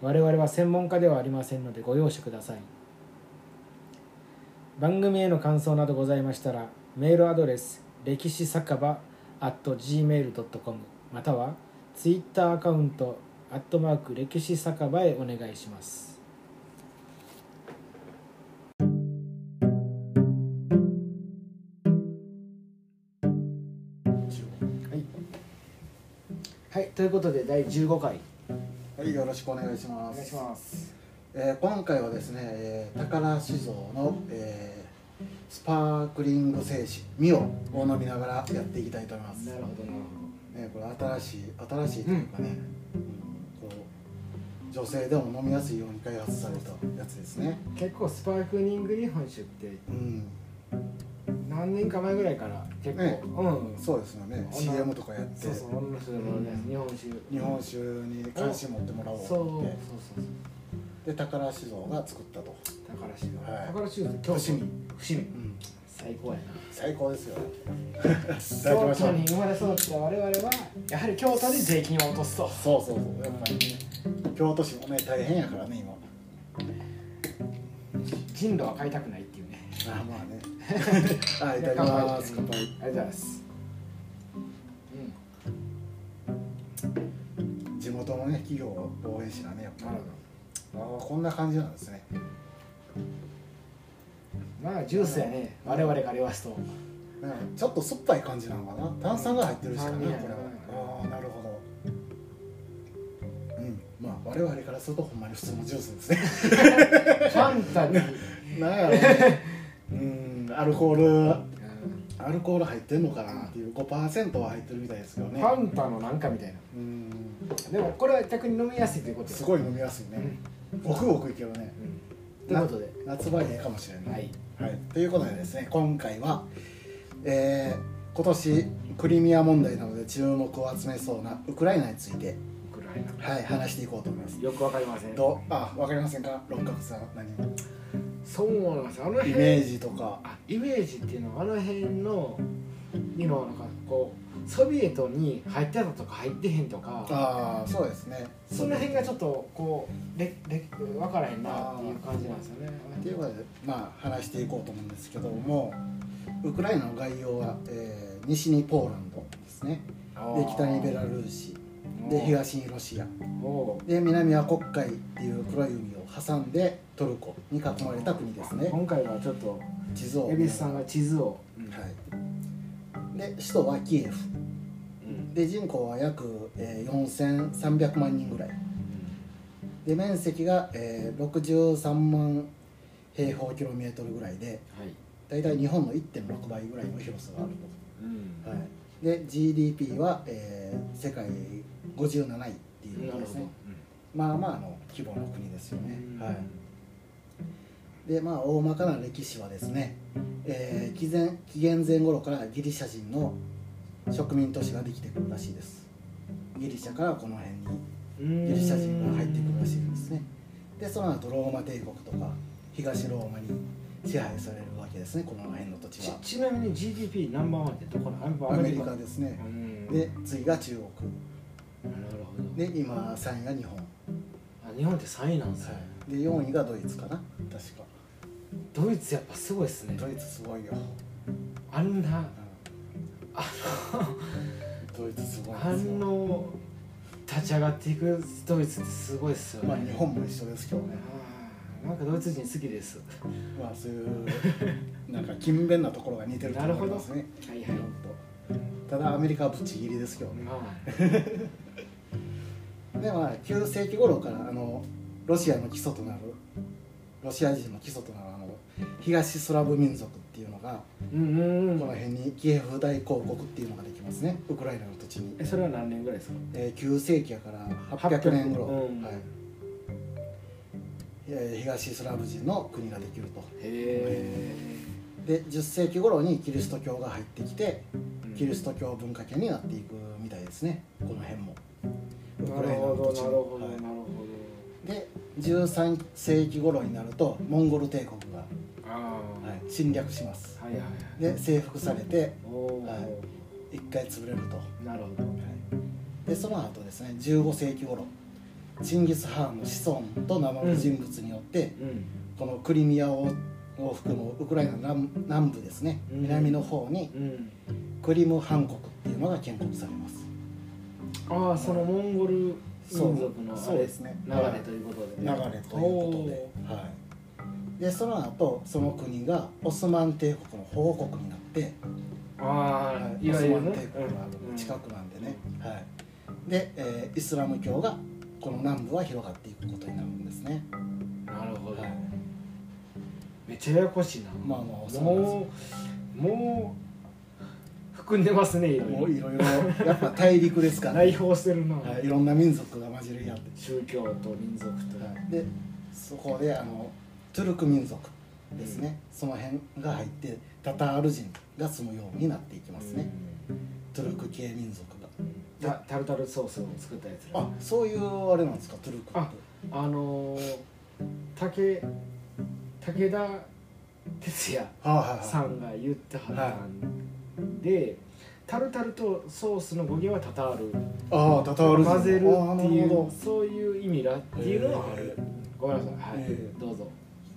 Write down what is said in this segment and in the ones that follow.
我々は専門家ではありませんのでご容赦ください。番組への感想などございましたらメールアドレス歴史酒場 at gmail.com またはツイッターアカウントアットマーク歴史酒場へお願いします。はい、ということで第15回。はいよろしくお願いします。お願いします。えー今回はですね、えー宝酒造の、えースパークリング清酒ミオを飲みながらやっていきたいと思います、なるほどね、これ新しい新しいというかね、うんこう女性でも飲みやすいように開発されたやつですね。結構スパークリング日本酒ってうん。何年か前ぐらいから結構、ね。うん。そうですよね。女 CM とかやって。そうそうもね、うん。日本酒。日本酒に関心持ってもらおうとそうそうそうで宝酒造が作ったと、宝酒が、はい。宝酒って伏見。伏見。うん、最高やな。最高ですよ。京都に生まれ育った我々はやはり京都で税金を落とすと。そうそうそう。やっぱりね。京都市もね大変やからね今。人路は変えたくないっていうね。あまはいいただきます。乾杯。ありがとうございます地元のね企業を応援しなねやっぱり。ああこんな感じなんですね。まあジュースやね我々から言わすと。ねちょっと酸っぱい感じなのかな。炭酸が入ってるしかね。これはああなるほど。うん。まあ我々からするとほんまに普通のジュースですね。ファンタに、なんやろうね。うんアルコール。アルコール入ってんのかなっていう5%は入ってるみたいですけどね。ファンタのなんかみたいな。うん。でもこれは逆に飲みやすいということすごい飲みやすいね。ごくごくいけるね。ということで。夏場にいいかもしれない、はい。はい、ということでですね今回は、えー今年クリミア問題などで注目を集めそうなウクライナについて、はい、話していこうと思います。よくわかりません。どう？あわかりませんか？六角さん何？そうなんですあの辺イメージとか。あイメージっていうのはあの辺の今なんかこうソビエトに入ってたとか入ってへんとかああそうですね。その辺がちょっとこうれれ分からへんなっていう感じなんですよね。っていうことでまあ話していこうと思うんですけどもウクライナの概要は、えー西にポーランドですね。で北にベラルーシ。で東にロシア。おで南は黒海っていう黒い海を挟んでトルコに囲まれた国ですね。今回はちょっと地図を恵比寿さんが地図を、はい。で首都はキエフ。うん。で人口は約、えー4300万人ぐらい。で面積が、えー63万平方キロメートルぐらいではい。大体日本の1.6倍ぐらいの広さがあるうん。と、はい、で GDP は、えー世界57位っていうことですねまあまあの規模の国ですよね、うん。はい。でまあ大まかな歴史はですね、えー紀前紀元前頃からギリシャ人の植民都市ができてくるらしいです。ギリシャからこの辺にギリシャ人が入ってくるらしいんですね。でその後ローマ帝国とか東ローマに支配されるわけですねこの辺の土地ちは。ちなみに GDP ナンバーワンってどこなのアメリカ。ですね。うん。で次が中国。なるほど。で今3位が日本、はあ日本って3位なんですよ、い、で4位がドイツかな。確か。ドイツやっぱすごいですね。ドイツすごいよ、あんなうん。あドイツすごい。あの立ち上がっていくドイツってすごいですよね、まあ日本も一緒ですけどね。なんかドイツ人好きです。まあそういうなんか勤勉なところが似てると思いますね。はいはい。ほんと。ただアメリカはぶっちぎりですけどね。ま でまあ9世紀頃からあのロシアの基礎となるロシア人の基礎となるあの東スラブ民族っていうのがあうんうんうん。この辺にキエフ大公国っていうのができますね。ウクライナの土地に、えそれは何年ぐらいですか？えー9世紀やから800年頃、うんはい、えー東スラブ人の国ができると。へで10世紀頃にキリスト教が入ってきてえキリスト教文化圏になっていくみたいですね。この辺もなるライナのほどなるほど、はい。で13世紀頃になるとモンゴル帝国が、はい侵略します。はい、はいはい。で征服されてはい一回潰れると、はなるほど。い、でその後ですね15世紀頃チンギス・ハーンの子孫と名乗る人物によって、うん。このクリミアをを含むウクライナ南南部ですね、うん。南の方にうん。クリム・ハン国っていうのが建国されますああそのモンゴル民族のそうですね。流れということで、流れということで,、はい、でその後その国がオスマン帝国の保護国になって、ああはいオスマン帝国が近くなん。でね、はい、で、えーイスラム教がこの南部は広がっていくことになるんですね、うんなるほど、はい、めっちゃややこしいな。まあまあもうもう含んでますね。いろいろもういろいろやっぱ大陸ですから、内包してるな、はい、いろんな民族が混じり合って。宗教と民族と、はい。でそこであのトゥルク民族ですね、その辺が入ってタタール人が住むようになっていきますね、トゥルク系民族が。タタルタルソースを作ったやつらあそういうあれなんですか？トゥルクって。ああのー、竹武田鉄矢はいはいはい。さんが言ってはったんで、タルタルとソースの語源はタタール。ああタタール人混ぜるっていうそういう意味だっていうのはある、ごめんなさい。はい、えー。どうぞ、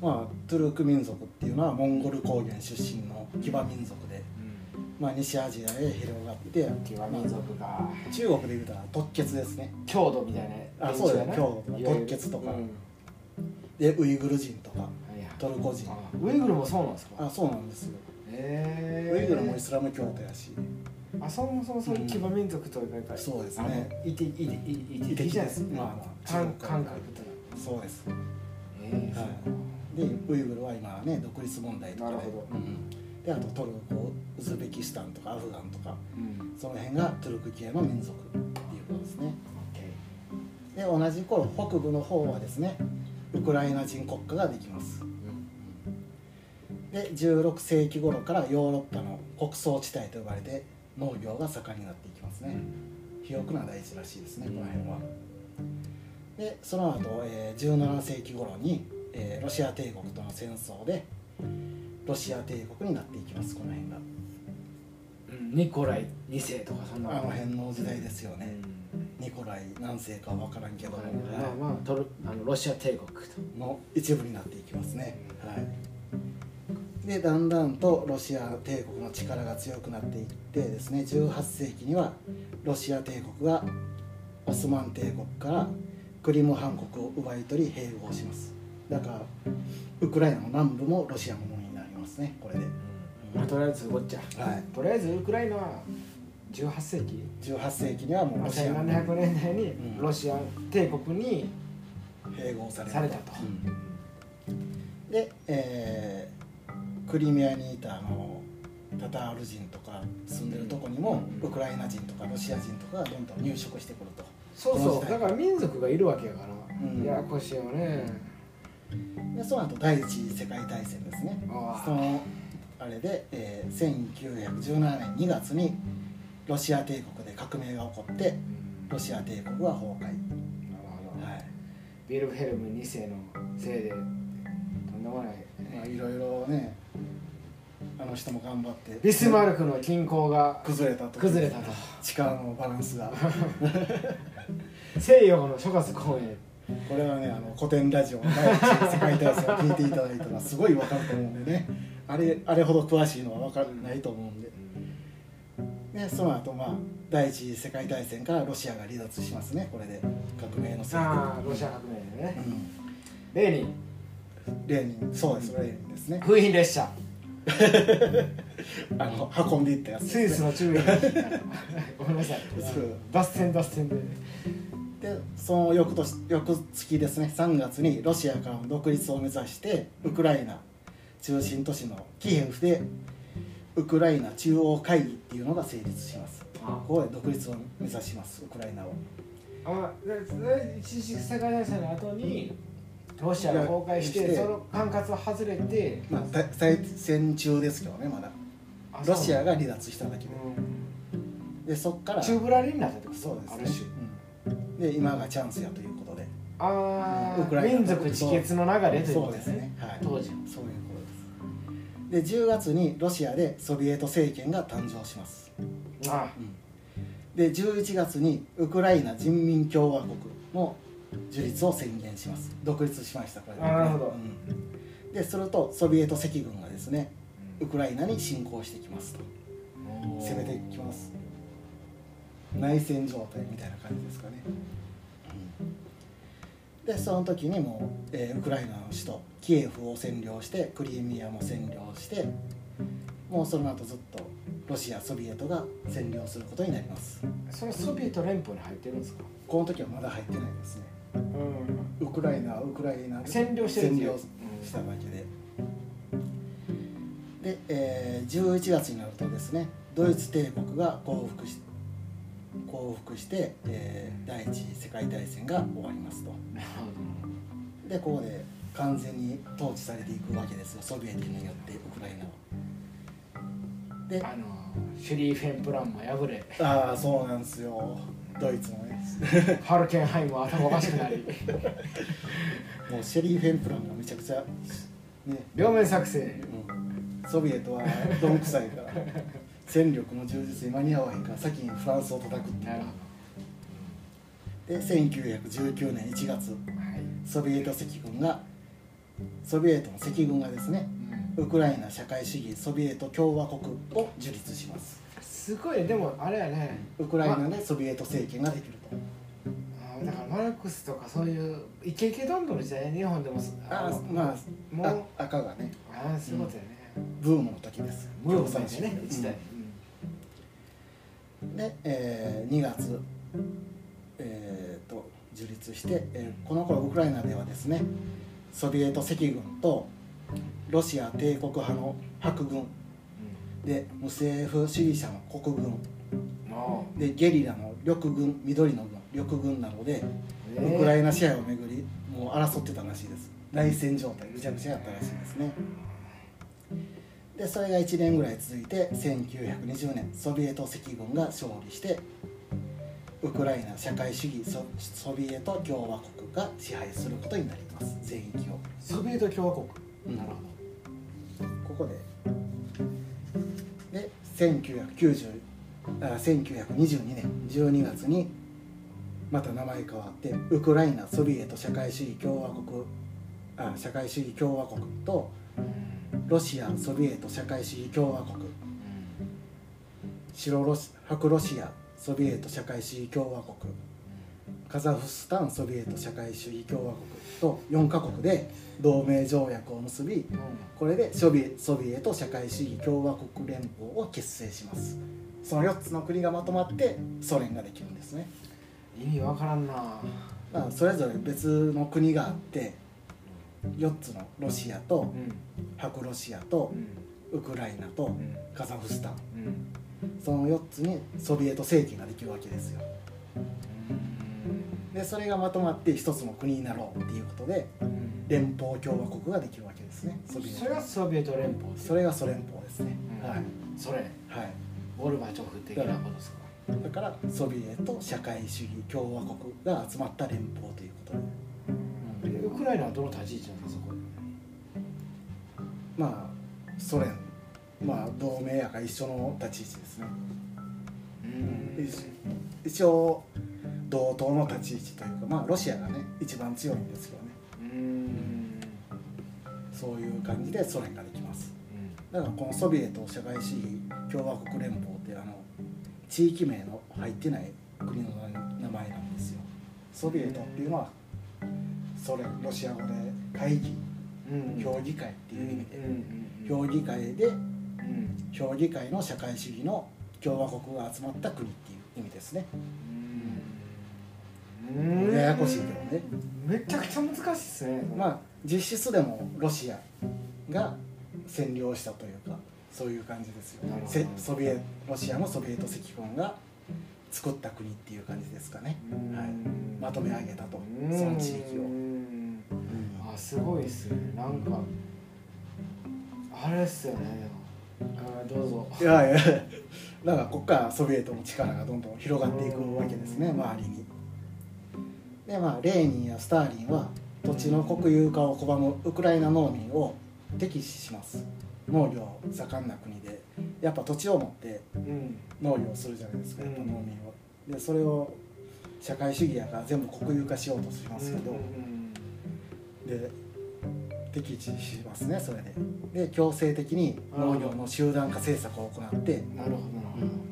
まあトゥルク民族っていうのはモンゴル高原出身の騎馬民族で、まあ、西アジアへ広がって騎馬民族が。まあ中国で言うたら突厥ですね。郷土みたいな。あそうだよ。な。郷土いわゆる。突厥とか。うん。でウイグル人とか。トルコ人。あウイグルもそうなんですか？あそうなんですよウイグルもイスラム教徒やし。あそもそもそういう騎馬民族というか、そうですね。いていていていていいじゃないです。か、まあまあ感中国感覚とそうです。ええはい。でウイグルは今はね独立問題とかでなるほど。うん。であとトルコウズベキスタンとかアフガンとか。うん。その辺がトゥルク系の民族っていうことですね。オッケで同じ頃北部の方はですねウクライナ人国家ができます。ーで16世紀頃からヨーロッパの穀倉地帯と呼ばれて農業が盛んになっていきますね。肥沃な大地らしいですねこの辺は。でその後、えー17世紀頃に、えーロシア帝国との戦争でロシア帝国になっていきますこの辺が。うん。ニコライ2世とかそんな。あの辺の時代ですようねん。ニコライ何世かわからんけど、まはいあまあトルあのロシア帝国と。の一部になっていきますね、はい、でだんだんとロシア帝国の力が強くなっていってですね18世紀にはロシア帝国がオスマン帝国からクリムハン国を奪い取り併合します。だからウクライナの南部もロシアのものになりますねこれで、まあとりあえずごっちゃはい、とりあえずウクライナは18世紀？18世紀にはもうロシアの1700年代にうん。ロシア帝国に併合されるされたと。うん。で、えークリミアにいたあのタタール人とか住んでるとこにも、うん。ウクライナ人とかロシア人とかがどんどん入植してくると。そうそう。だから民族がいるわけやから、うん。ややこしいよね、でその後第一次世界大戦ですね。あそのあれで、えー1917年2月にロシア帝国で革命が起こってロシア帝国は崩壊、なるほど、はい。ビルヘルム2世のせいでとんでもない、まあ、いろいろねあの人も頑張って。ビスマルクの均衡が崩れたと。崩れたと力のバランスが。西洋の諸葛孔明これはねあの古典ラジオの第一次世界大戦を聞いていただいたらすごいわかると思うんでね。あれあれほど詳しいのは分からないと思うんで。でその後まあ第一次世界大戦からロシアが離脱しますね。これで革命のせいでああロシア革命でね。うん。レーニン。レーニン。そうですレーニンですね。風品列車あの運んでいったやつスイスの中緯ごめんなさい。そう。脱線脱線で。でその翌年翌月ですね。3月にロシアからの独立を目指してウクライナ中心都市のキエフでウクライナ中央会議っていうのが成立します。あ。ここで独立を目指しますウクライナを。あでで一次世界大戦の後にロシアが崩壊してその管轄を外れてまあた再戦中ですけどねまだ。あロシアが離脱しただけで。うん。でそっからチューブラリンになったってこと？そうですね。うん。で今がチャンスやということで。ああ民族自決の流れということ？ですすね。でねはい。当時そういうことです。で10月にロシアでソビエト政権が誕生します。あ。で11月にウクライナ人民共和国の樹立を宣言します。独立しましたこれで。あなるほど。うん。でするとソビエト赤軍がですねウクライナに侵攻してきますと。攻めてきます。内戦状態みたいな感じですかね、うん。でその時にもう、えーウクライナの首都キエフを占領してクリミアも占領してもうその後ずっとロシアソビエトが占領することになります。それソビエト連邦に入ってるんですか？この時はまだ入ってないですねうん。ウクライナはウクライナ。で占領してるんですよ。占領しただけで、で、えー11月になるとですねドイツ帝国が降伏し降伏して、えー第一次世界大戦が終わりますと。でここで完全に統治されていくわけですよ。ソビエトによってウクライナは。でどあのシュリーフェンプランも破れ。ああそうなんですよ。ドイツのね ハルケンハイムは頭おかしくなり。もうシェリー・フェンプランがめちゃくちゃね。両面作戦。うん。ソビエトはどんくさいから。戦力の充実に間に合わへんから先にフランスを叩くっていう。で1919年1月どはい。ソビエト赤軍がソビエトの赤軍がですねウクライナ社会主義ソビエト共和国を樹立します。すごい。でもあれやね。ウクライナでソビエト政権ができるマルクスとかそういうイケイケどんどんの時代日本でもあのまあもうあ赤がね。ああそういうことやね、ブームの時です。ムーブメント共産主義ね時代、で、えー2月、えーと樹立して、えーこの頃ウクライナではですねソビエト赤軍とロシア帝国派の白軍。で無政府主義者の国軍。でゲリラの緑軍緑の軍緑軍などでうウクライナ支配をめぐりもう争ってたらしいです。内戦状態ぐちゃぐちゃやったらしいですね。でそれが1年ぐらい続いて1920年ソビエト赤軍が勝利してウクライナ社会主義ソソビエト共和国が支配することになります。全域を。ソビエト共和国、うん。なるほここで。で1990あ1922年12月にまた名前変わってウクライナソビエト社会主義共和国あ社会主義共和国とど、ロシアソビエト社会主義共和国。白ロシ白ロシアソビエト社会主義共和国。カザフスタンソビエト社会主義共和国と4カ国で同盟条約を結びこれでソビエト社会主義共和国連邦を結成します。その4つの国がまとまってソ連ができるんですね、意味わからんな。まあ、それぞれ別の国があって4つのロシアとうん。白ロシアとうん。ウクライナとうん。カザフスタン。うん。その4つにソビエト政権ができるわけですよ。でそれがまとまって1つの国になろうっていうことでうん。連邦共和国ができるわけですね。ソビエそれがトソビエト連邦それがソ連邦ですね、うん。はい。それ。はい。ゴルバチョフ的なことですか？だからソビエト社会主義共和国が集まった連邦ということ。ででウクライナはどの立ち位置なんですかそこ？まあソ連。まあ同盟やから一緒の立ち位置ですね。一一応同等の立ち位置というかまあロシアがね一番強いんですよね。うん。そういう感じでソ連ができます。だからこのソビエト社会主義共和国連邦ってあの地域名の入ってない国の名前なんですよ。ソビエトっていうのはソ連ロシア語で会議うん。評議会っていう意味で。うん評議会でうん。評議会の社会主義の共和国が集まった国っていう意味ですね。うん。ややこしいけどね。めちゃくちゃ難しいっすね。まあ実質でもロシアが占領したというかそういう感じですよなるほど。せソビエロシアのソビエト赤軍が作った国っていう感じですかね、はい、まとめ上げたと。その地域を、うん。あいっすね。なんかあれっすよね。あどうぞ。いやいや。だからここからソビエトの力がどんどん広がっていくわけですね。周りに。でまあレーニンやスターリンは土地の国有化を拒むウクライナ農民を敵視します農業盛んな国でやっぱ土地を持ってうん。農業するじゃないですかやっぱうん農民はでそれを社会主義やから全部国有化しようとしますけど、で敵視しますねそれで。で強制的に農業の集団化政策を行ってうんなるほど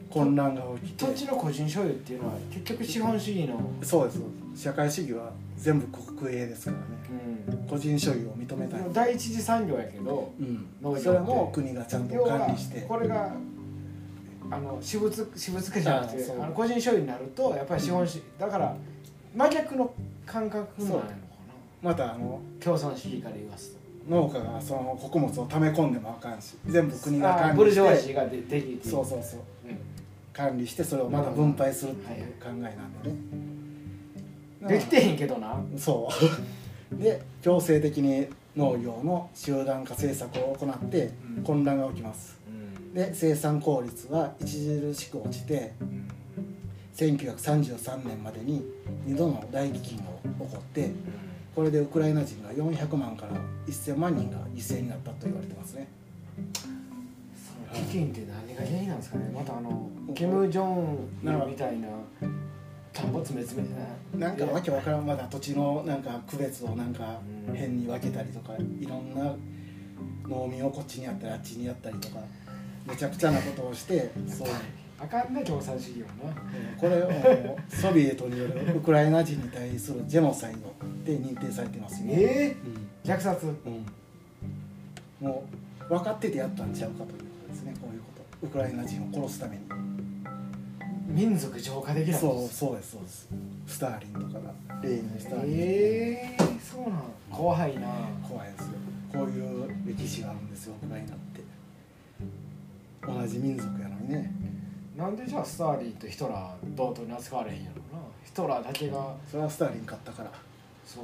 混乱が起きて。ど土地の個人所有っていうのは結局資本主義のそうです。社会主義は全部国営ですからね。個人所有を認めたい、うん第一次産業やけどうん。それも国がちゃんと管理して。これがあの私物私物化じゃなくてあの個人所有になるとやっぱり資本主義だから真逆の感覚なのかな。またあの共産主義から言わすと。農家がその穀物を溜め込んでもあかんし全部国があ管理ブルジョワジしてーがでできてそうそうそう。うん。管理してそれをまた分配するっていう考えなんでね、できてへんけどな。そう。で強制的に農業の集団化政策を行ってうん。混乱が起きます。うん。で生産効率は著しく落ちて1933年までに2度の大飢饉が起こってこれでウクライナ人が400万から1000万人が犠牲になったと言われてますね。その飢饉って何が原因なんですかね。またあのキム・ジョンみたいな田ん。ぼ詰め詰めなんかわけわからんまだ土地のなんか区別をなんかうん変に分けたりとかいろんな農民をこっちにやったりあっちにやったりとかめちゃくちゃなことをしてそうあかんね共産主義はなこれをソビエトによるウクライナ人に対するジェノサイドで認定されてますね、ええ虐殺？うんうん、もう分かっててやったんちゃうかということですねこういうこと。ウクライナ人を殺すために民族浄化できない。そうそうですそうです。スターリンとかがレーニンスターリン、ええそうなん怖いな。怖いですよ。こういう歴史があるんですよ。ウクライナって。同じ民族やのにね。なんでじゃあスターリンとヒトラー同等に扱われへんやろな。ヒトラーだけがそれはスターリン勝ったから。そう。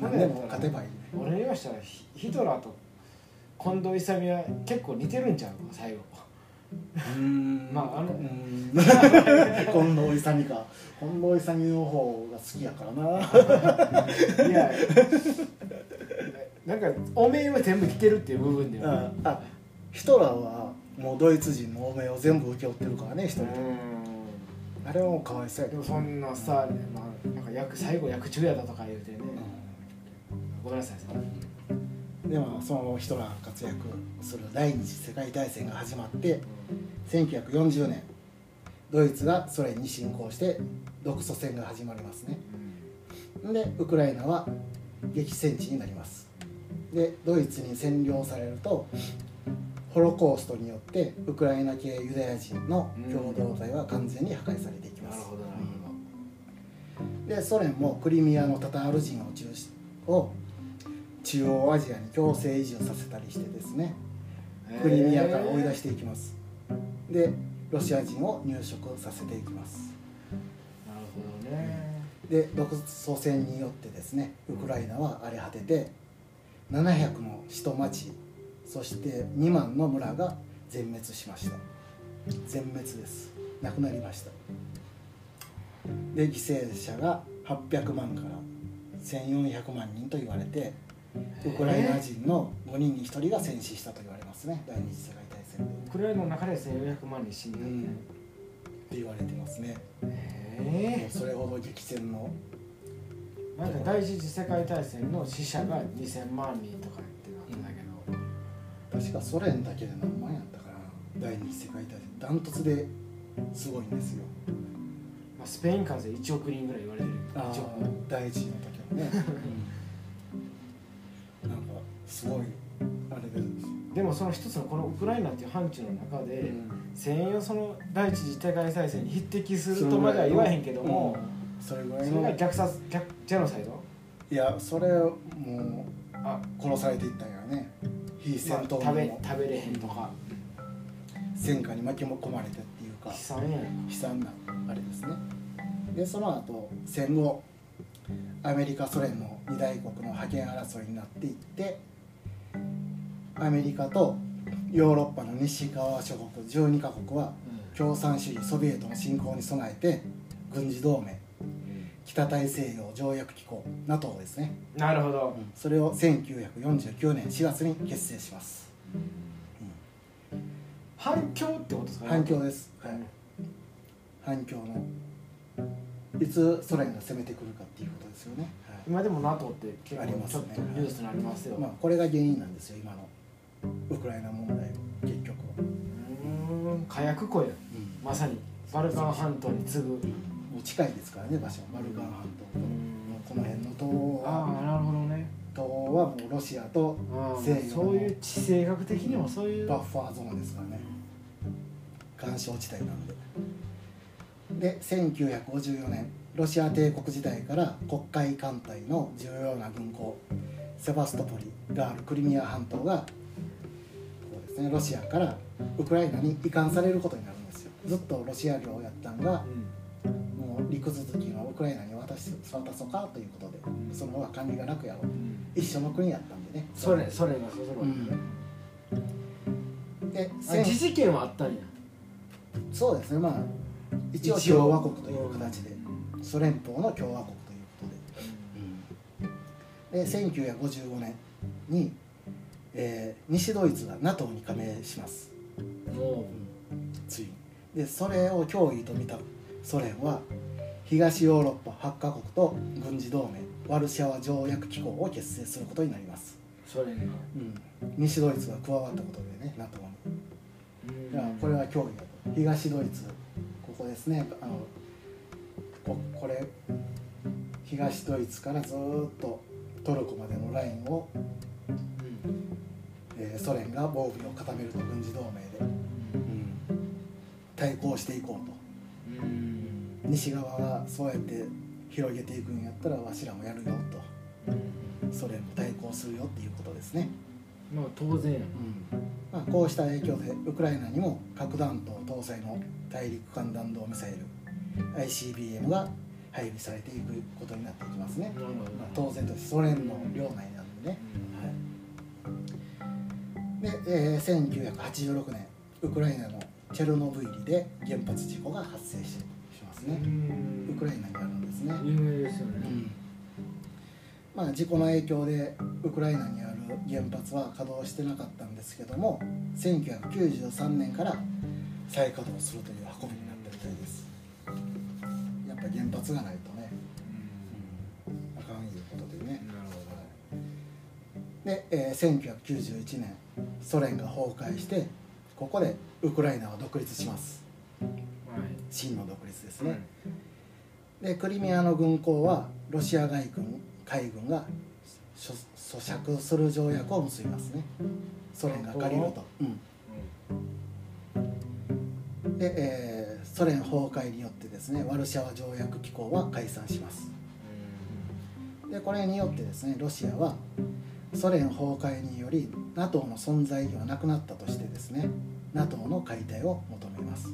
何でも勝てばいいね。俺に言わしたらヒヒトラーと近藤勇は結構似てるんちゃうか最後うん。まああのうん。近藤勇か近藤勇の方が好きやからな。いやなんかお面は全部着てるっていう部分では。ああヒトラーはもうドイツ人のお面を全部請け負ってるからね一人で。あれはもうかわいそうやけど。でもそんなスターリン、まあ、なんか役最後役中やだとか言うてね、ごめんなさいでまあそのヒトラーが活躍する第二次世界大戦が始まって1940年ドイツがソ連に侵攻して独ソ戦が始まりますね。でウクライナは激戦地になります。でドイツに占領されるとホロコーストによってウクライナ系ユダヤ人の共同体は完全に破壊されていきます。でソ連もクリミアのタタール人を中心を中央アジアに強制移住させたりしてですねクリミアから追い出ししていきます。でロシア人を入植させていきます。なるほどね。で独ソ戦によってですねウクライナは荒れ果てて700の市と町そして2万の村が全滅しました。全滅です。なくなりました。で犠牲者が800万から1400万人と言われてウクライナ人の5人に1人が戦死したと言われますね。第二次世界大戦で。ウクライナの中で1400万人死んだうん。って言われてますね。えそれほど激戦の。えなんか第一次世界大戦の死者が2000万人とかってなってたけど、確かソ連だけで何万やったかな。第二次世界大戦ダントツですごいんですよ。まあ、スペイン風邪1億人ぐらい言われてる。ああ1億第一次の時はね、すごいあれです。でもその一つのこのウクライナっていう範疇の中で、戦争その第一次世界大戦に匹敵するとまでは言わへんけども、それぐらいの虐殺虐ジェノサイド？いやそれもあ、う殺されていったんやね。非戦まあ、闘食べ食べれへんとか。戦火に巻き込まれてっていうか悲惨やん悲惨なあれですね。でその後戦後アメリカソ連の二大国の覇権争いになっていってアメリカとヨーロッパの西側諸国12カ国は共産主義ソビエトの侵攻に備えて軍事同盟北大西洋条約機構 NATO ですねなるほど。それを1949年4月に結成します。反響ってことですか？ね反響です、はい、反響のいつソ連が攻めてくるかっていうことですよね、はい。今でも NATO って結構ちょっとニュースになりますよ、まあ、これが原因なんですよ今のウクライナ問題結局。は、うーん。火薬庫や。まさにバルカン半島に次ぐ。もう近いですからね場所バルカン半島と。この辺の東あは。あなるほどね。東はもうロシアと西洋のそういう地政学的にもそういう。バッファーゾーンですからね。緩衝地帯なんでで1954年ロシア帝国時代から黒海艦隊の重要な軍港セバストポリがあるクリミア半島がこうです、ね、ロシアからウクライナに移管されることになるんですよ。ずっとロシア領をやったんがもう陸続きのウクライナに渡し渡そうかということでその方が管理が楽やろう一緒の国やったんでね。ソ連ソ連がそうするわけねであ自治権はあったんや。そうですねまあ一応共和国という形でソ連邦の共和国ということで、で1955年に、えー西ドイツが NATO に加盟します。もついに。でそれを脅威と見たソ連は東ヨーロッパ8カ国と軍事同盟ワルシャワ条約機構を結成することになります、うソ連が。うん、西ドイツが加わったことでね NATO に。これは脅威だと。東ドイツここですね。あのここれ東ドイツからずーっとトルコまでのラインを、えーソ連が防備を固めると軍事同盟で、対抗していこうと。うん。西側がそうやって広げていくんやったらわしらもやるよと。ソ連も対抗するよっていうことですね、まあ当然やな。まあ、こうした影響でウクライナにも核弾頭搭載の大陸間弾道ミサイル ICBM が配備されていくことになっていきますね、まあ、当然としてソ連の領内なんでね、はい、で、えー1986年ウクライナのチェルノブイリで原発事故が発生ししますね、ウクライナにあるんですね、有名ですよね。うん。まあ、事故の影響でウクライナにある原発は稼働してなかったんですけども1993年から再稼働するという運びになったみたいです。やっぱ原発がないとね、うん、あかんいうことでね。で、えー1991年ソ連が崩壊してここでウクライナは独立します。どはい。真の独立ですね、でクリミアの軍港はロシア海軍海軍がしょ咀嚼する条約を結びますね。ソ連が借りると、うん、で、えーソ連崩壊によってですねワルシャワ条約機構は解散します。でこれによってですねロシアはソ連崩壊により NATO の存在がなくなったとしてですね NATO の解体を求めます。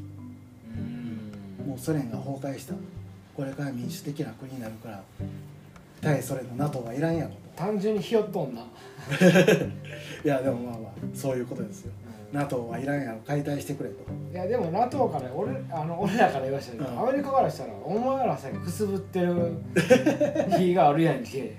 うん。もうソ連が崩壊した。これから民主的な国になるから対ソ連の NATO はいらんやろと。単純にひよっとんな。いやでもまあまあそういうことですよ。NATO はいらんやろ解体してくれと。いやでも NATO から俺あの俺らから言わしたけど、うん。アメリカからしたらお前らさくすぶってる 日があるやんけ。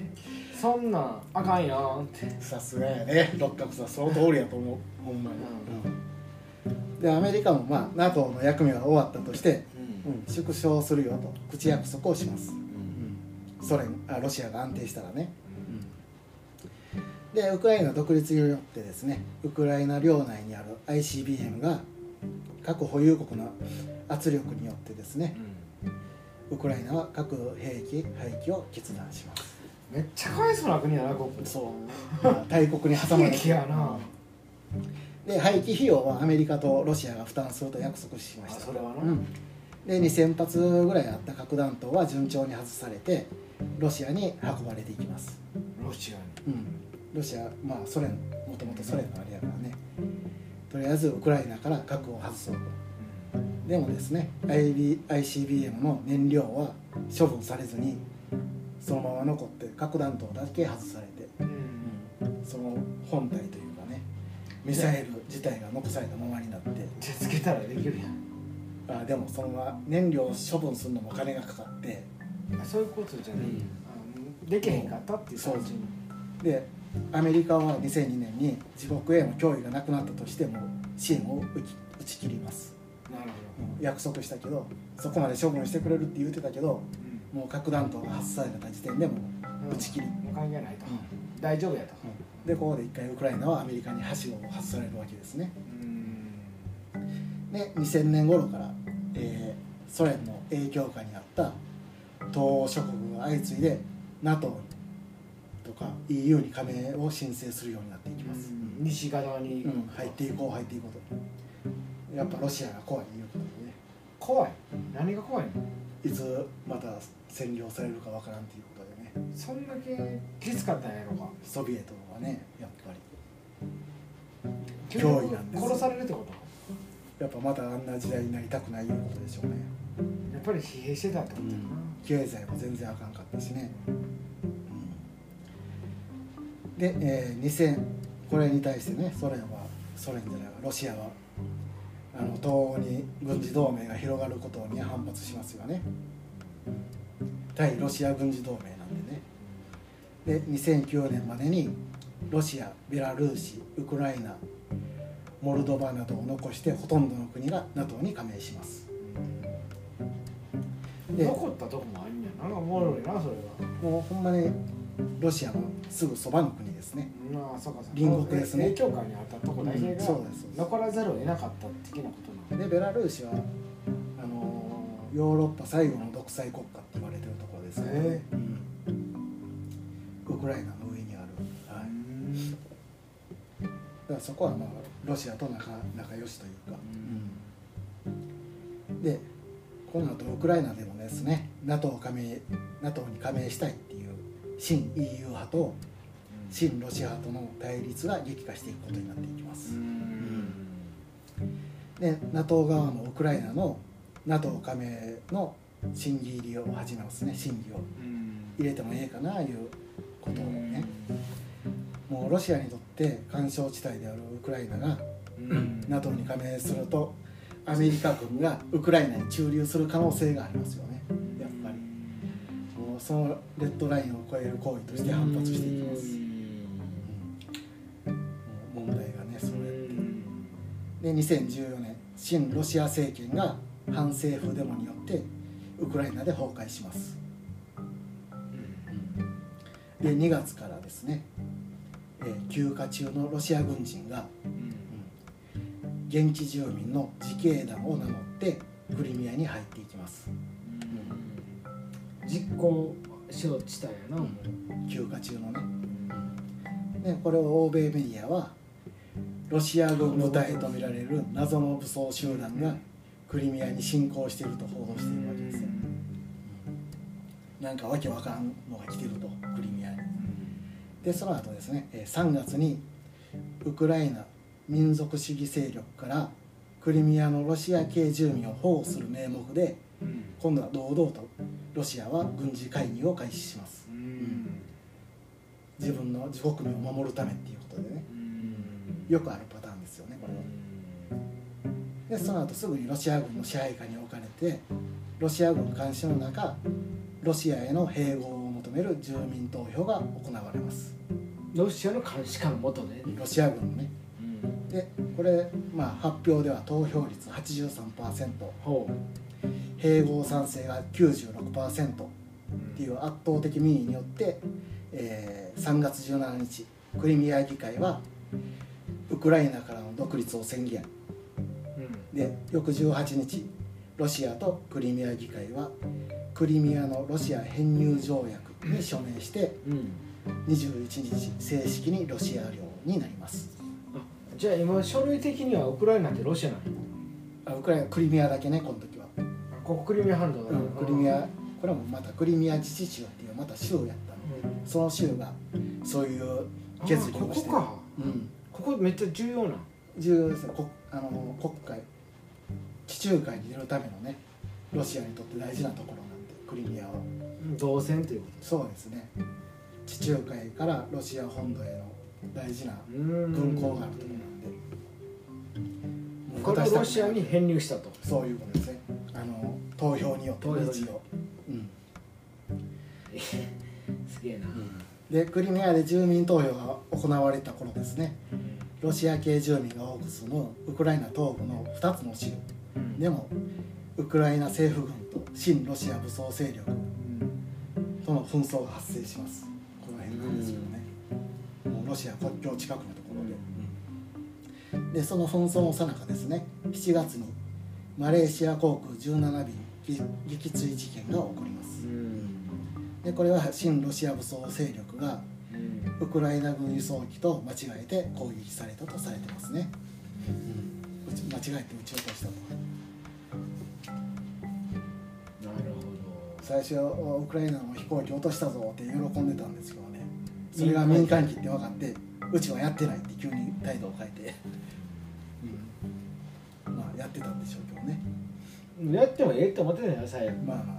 そんなんあかんやんって。さすがやね。六角さんその通りやと思う。ほんまに、うん。でアメリカもまあ NATO の役目は終わったとして、うん、縮小するよと口約束をします、うん、ソ連あロシアが安定したらね、でウクライナ独立によってですねウクライナ領内にある ICBM が核保有国の圧力によってですねウクライナは核兵器廃棄を決断します。めっちゃかわいそうな国やなここ。そう。まあ大国に挟まれ悲劇やな。で廃棄費用はアメリカとロシアが負担すると約束しました。あそれはな。うん、で2000発ぐらいあった核弾頭は順調に外されてロシアに運ばれていきます、ロシアに。うん、ロシアまあソ連もともとソ連のあれやからね。とりあえずウクライナから核を外そうと。でもですね IB ICBM の燃料は処分されずにそのまま残って核弾頭だけ外されてうん。その本体というかねミサイル自体が残されたままになって。じゃあつけたらできるやん。あでもそのまま燃料処分するのも金がかかってあそういうことじゃない、うん。あできへんかったっていう感じに。でアメリカは2002年に自国への脅威がなくなったとしても支援を打ち切ります。なるうん約束したけどそこまで処分してくれるって言ってたけどほど、もう核弾頭が発射された時点でもううん打ち切り、もう関係ないと、う大丈夫やと。でここで一回ウクライナはアメリカに橋を発されるわけですね。うん。で2000年頃から、えーソ連の影響下にあった東欧諸国が相次いで NATO とか EU に加盟を申請するようになっていきます、西側に、うん。入っていこう入っていこうと。やっぱロシアが怖いいうことでね。怖い？何が怖いの？いつまた占領されるかわからんということでね。そんだけきつかったんやろか。ソビエトはねやっぱり。脅脅威なんですよ。殺されるってこと？やっぱまたあんな時代になりたくないいうことでしょうねやっぱり疲弊してたってこと経済も全然あかんかったしね、で、えー2000これに対してねソ連はソ連じゃないわロシアはあの東欧に軍事同盟が広がることに反発しますよね。対ロシア軍事同盟なんでね。で2009年までにロシアベラルーシウクライナモルドバなどを残してほとんどの国が NATO に加盟します。で残ったとこもあるんやな。おもろいなそれは。もうほんまにロシアのすぐそばの国ですね。まあそうかそうか。隣国ですね。影響下にあったとこだけがうんそうです。そうです残らざるを得なかった的なことなのでベラルーシはあのーヨーロッパ最後の独裁国家って言われてるところですね。へ、うん。ウクライナの上にある、はい、だからそこはまあロシアと仲仲良しというか、うん。でこの後ウクライナでもですね NATO 加盟 NATO に加盟したいっていう新 EU 派と新ロシア派との対立が激化していくことになっていきます、で NATO 側もウクライナの NATO 加盟の審議入りを始めますね審議を。入れてもええかないうことをね。もうロシアにとって干渉地帯であるウクライナが NATO に加盟するとアメリカ軍がウクライナに駐留する可能性がありますよね。やっぱり。もうそのレッドラインを超える行為として反発していきます、うん。問題がねそれで。2014年親ロシア政権が反政府デモによってウクライナで崩壊します。で2月からですね、えー休暇中のロシア軍人が現地住民の自警団を名乗ってクリミアに入っていきます。実行しようとしたんやな、もう。休暇中のね。でこれを欧米メディアはロシア軍部隊とみられる謎の武装集団がクリミアに侵攻していると報道しているわけですよ。なんかわけわからんのが来てるとクリミアに。でその後ですねえー3月にウクライナ民族主義勢力からクリミアのロシア系住民を保護する名目で今度は堂々とロシアは軍事介入を開始します。自分の自国民を守るためっていうことでね。よくあるパターンですよねこれは。でその後すぐにロシア軍の支配下に置かれてロシア軍監視の中ロシアへの併合を求める住民投票が行われます。ロシアの監視下のもとで、ロシア軍のねでこれ、まあ、発表では投票率83%ほ併合賛成が96%っていう圧倒的民意によって、えー3月17日クリミア議会はウクライナからの独立を宣言。う、で翌18日ロシアとクリミア議会はクリミアのロシア編入条約に署名してうん。21日正式にロシア領になります。あじゃあ今書類的にはウクライナってロシアなのあウクライナクリミアだけねこの時は、あここクリミア半島だうんクリミア。これもまたクリミア自治州っていうまた州やった。のその州がそういう決議をしここか。うん。ここめっちゃ重要な重要ですね。こあの国会。地中海に出るためのねロシアにとって大事なところなんでクリミアは。動線というこそうですね。地中海からロシア本土への大事な軍港があるところなんで。これをロシアに編入したと。そういうことですね。あの投票によって投票に。一応、うん。すげえな、でクリミアで住民投票が行われた頃ですね。ロシア系住民が多く住むウクライナ東部の2つの州うん。でもウクライナ政府軍と親ロシア武装勢力との紛争が発生します。この辺なんですけどね、もうロシア国境近くのところで、でその紛争の最中ですね7月にマレーシア航空17便撃墜事件が起こります。うん。でこれは親ロシア武装勢力がうん。ウクライナ軍輸送機と間違えて攻撃されたとされてますね、うん、間違えて撃ち落としたと。最初ウクライナの飛行機落としたぞって喜んでたんですけどねそれが民間機って分かってうちはやってないって急に態度を変えて、うん、まあやってたんでしょうけどね。どやってもええって思ってたんや最悪まあまあ、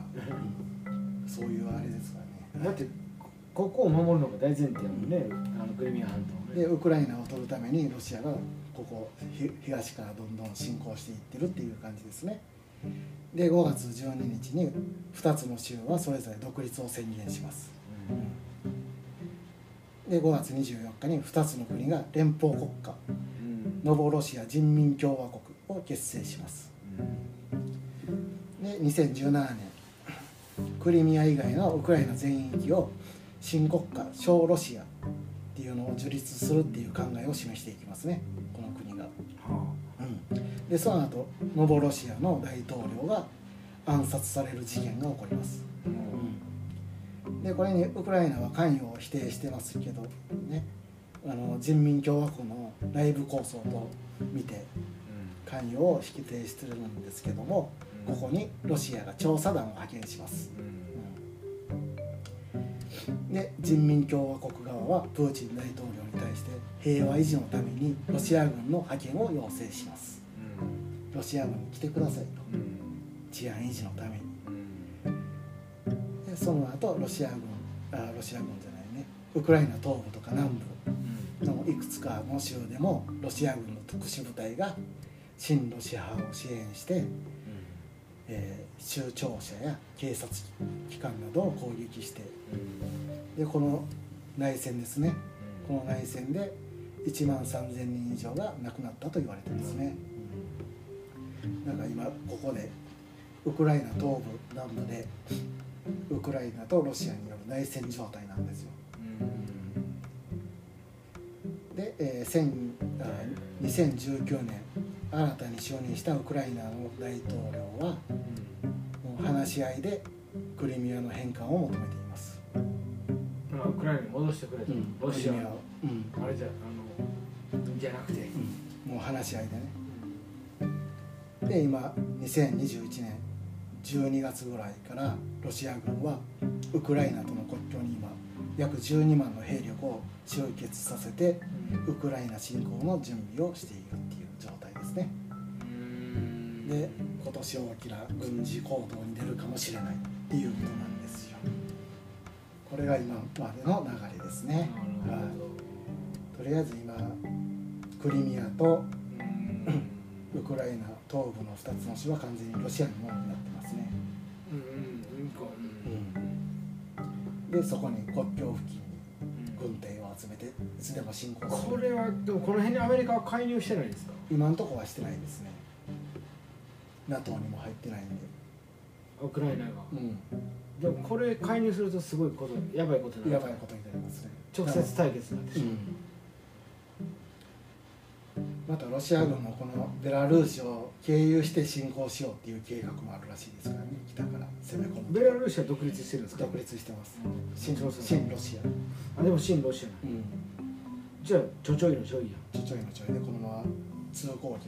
うん。そういうあれですからね。だってここを守るのが大前提やもんねあのクリミア半島。ねでウクライナを取るためにロシアがここひ東からどんどん侵攻していってるっていう感じですね。で5月12日に2つの州はそれぞれ独立を宣言しますで5月24日に2つの国が連邦国家。うん。ノボロシア人民共和国を結成します。で2017年クリミア以外のウクライナ全域を新国家小ロシアっていうのを樹立するっていう考えを示していきますね。この国が、はうん、でその後ノボロシアの大統領が暗殺される事件が起こります、あうん、でこれにウクライナは関与を否定してますけどね。あの人民共和国の内部構想と見て関与を否定してるんですけどもここにロシアが調査団を派遣します、うん。で人民共和国側はプーチン大統領に対して平和維持のためにロシア軍の派遣を要請します。ロシア軍に来てくださいと。治安維持のために。でその後ロシア軍あロシア軍じゃないね。ウクライナ東部とか南部のいくつかの州でもロシア軍の特殊部隊が親ロシア派を支援して、えー州庁舎や警察機関などを攻撃して。でこの内戦ですね。この内戦で1万3000人以上が亡くなったと言われてますね、だから今ここでウクライナ東部南部でウクライナとロシアによる内戦状態なんですよ。で、えー1000あ2019年新たに就任したウクライナの大統領はもう話し合いでクリミアの返還を求めています、ウクライナに戻してくれと。ロシアの、うん。あれじゃあのじゃなくて。うん、もう話し合いでね。で今2021年12月ぐらいからロシア軍はウクライナとの国境に今約12万の兵力を集結させてウクライナ侵攻の準備をしているっていう状態ですね。で今年大きな軍事行動に出るかもしれないっていうことなんですよ。これが今までの流れですね、はい、とりあえず今クリミアとウクライナ東部の2つの州は完全にロシアのものになってますでそこに国境付近に軍隊を集めていつでも侵攻する。これはでもこの辺にアメリカは介入してないんですか？今のところはしてないですね。NATO にも入ってないんで。ウクライナが。うん。でもこれ介入するとすごいことやばいことになる。やばいことになりますね。直接対決になってしまう、またロシア軍もこのベラルーシを経由して侵攻しようっていう計画もあるらしいですからね。北から攻め込む。ベラルーシは独立してるんですか独立してます。うん。新ロシア。あでも親ロシア。うん。じゃあちょちょいのちょいや。ちょちょいのちょいでこのまま通行権を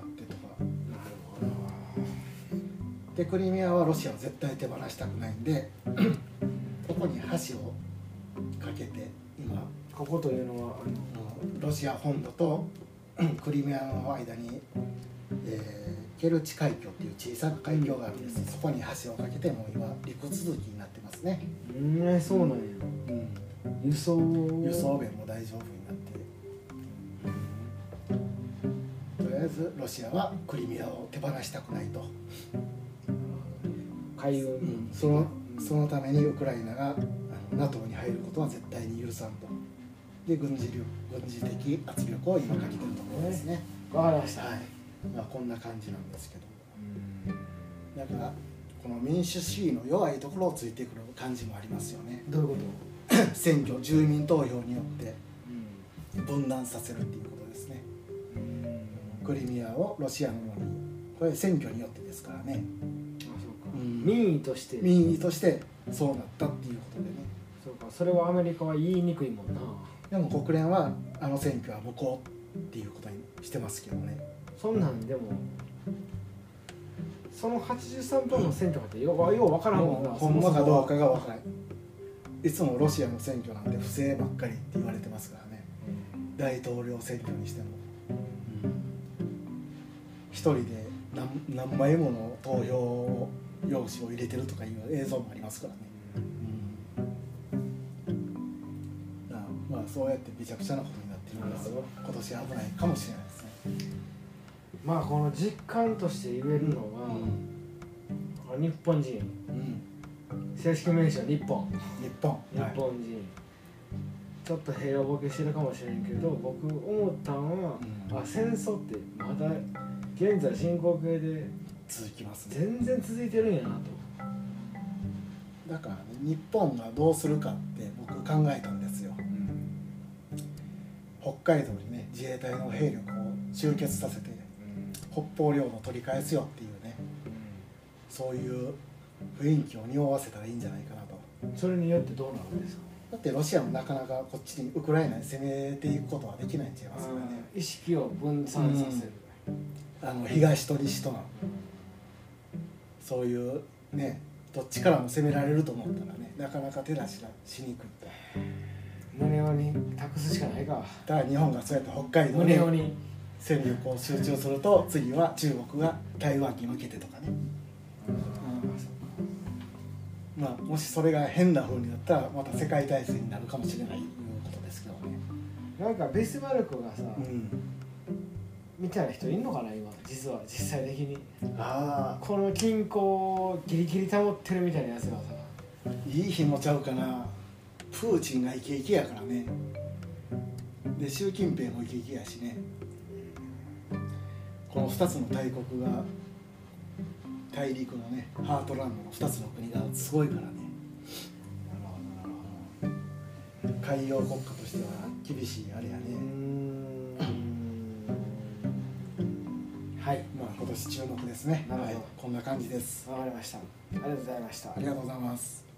あってとか。なるほでクリミアはロシアを絶対手放したくないんで ここに橋をかけて今ここというのはあのロシア本土とクリミアの間に、えーケルチ海峡っていう小さな海峡があるんです、そこに橋を架けてもう今陸続きになってますね、うんそうなんや。うん、輸送輸送便も大丈夫になって。とりあえずロシアはクリミアを手放したくないと、海運、その。そのためにウクライナが NATO に入ることは絶対に許さんとで軍事力軍事的圧力を今かけてるところですね、わかりました、はい。まあこんな感じなんですけど。だからこの民主主義の弱いところをついてくる感じもありますよね。どういうこ 選挙住民投票によって。と、分断させるっていうことですね。うん。クリミアをロシアのものに。これ選挙によってですからね。あそうか、うん。民意として。民意としてそうなったっていうことでね。そうか。それはアメリカは言いにくいもんなでも国連はあの選挙は無効っていうことにしてますけどね。そんなんでもその83分の選挙ってよよう分からんもんな。ほんまかどうかがが分からないいつもロシアの選挙なんて不正ばっかりって言われてますからね。大統領選挙にしても。一人で何何枚もの投票用紙を入れてるとかいう映像もありますからね、だそうやってめちゃくちゃなことになってるんですよ今年危ないかもしれないですね、まあこの実感として言えるのは、日本人。うん正式名称日本。日本。日本人、ちょっと平和ボケしてるかもしれんけど僕思ったのは、うん。あ戦争ってまだ現在進行形で続きますね。全然続いてるんやなと。だからね日本がどうするかって僕考えたんですよ北海道にね自衛隊の兵力を集結させて北方領土を取り返すよっていうねそういう雰囲気を匂わせたらいいんじゃないかなと。それによってどうなるんですか？だってロシアもなかなかこっちにウクライナに攻めていくことはできないんちゃいますからね意識を分散させる、あの東と西とのそういうねどっちからも攻められると思ったらねなかなか手出しがしにくいと胸をに託すしかないか。だから日本がそうやって北海道に胸をに戦力を集中すると次は中国が台湾に向けてとかね、まあ、もしそれが変な風になったらまた世界大戦になるかもしれないということですけどね、なんかベスマルクがさ、うん、みたいな人いんのかな今実は。実際的に。あこの均衡をギリギリ保ってるみたいなやつがさ。あいい日もちゃうかなプーチンがイケイケやからね。で習近平もイケイケやしね。この2つの大国が大陸のねハートランドの2つの国がすごいからね。海洋国家としては厳しいあれやね。はい。まあ今年注目ですね。なるほど。はい、こんな感じです。わかりました。ありがとうございました。ありがとうございます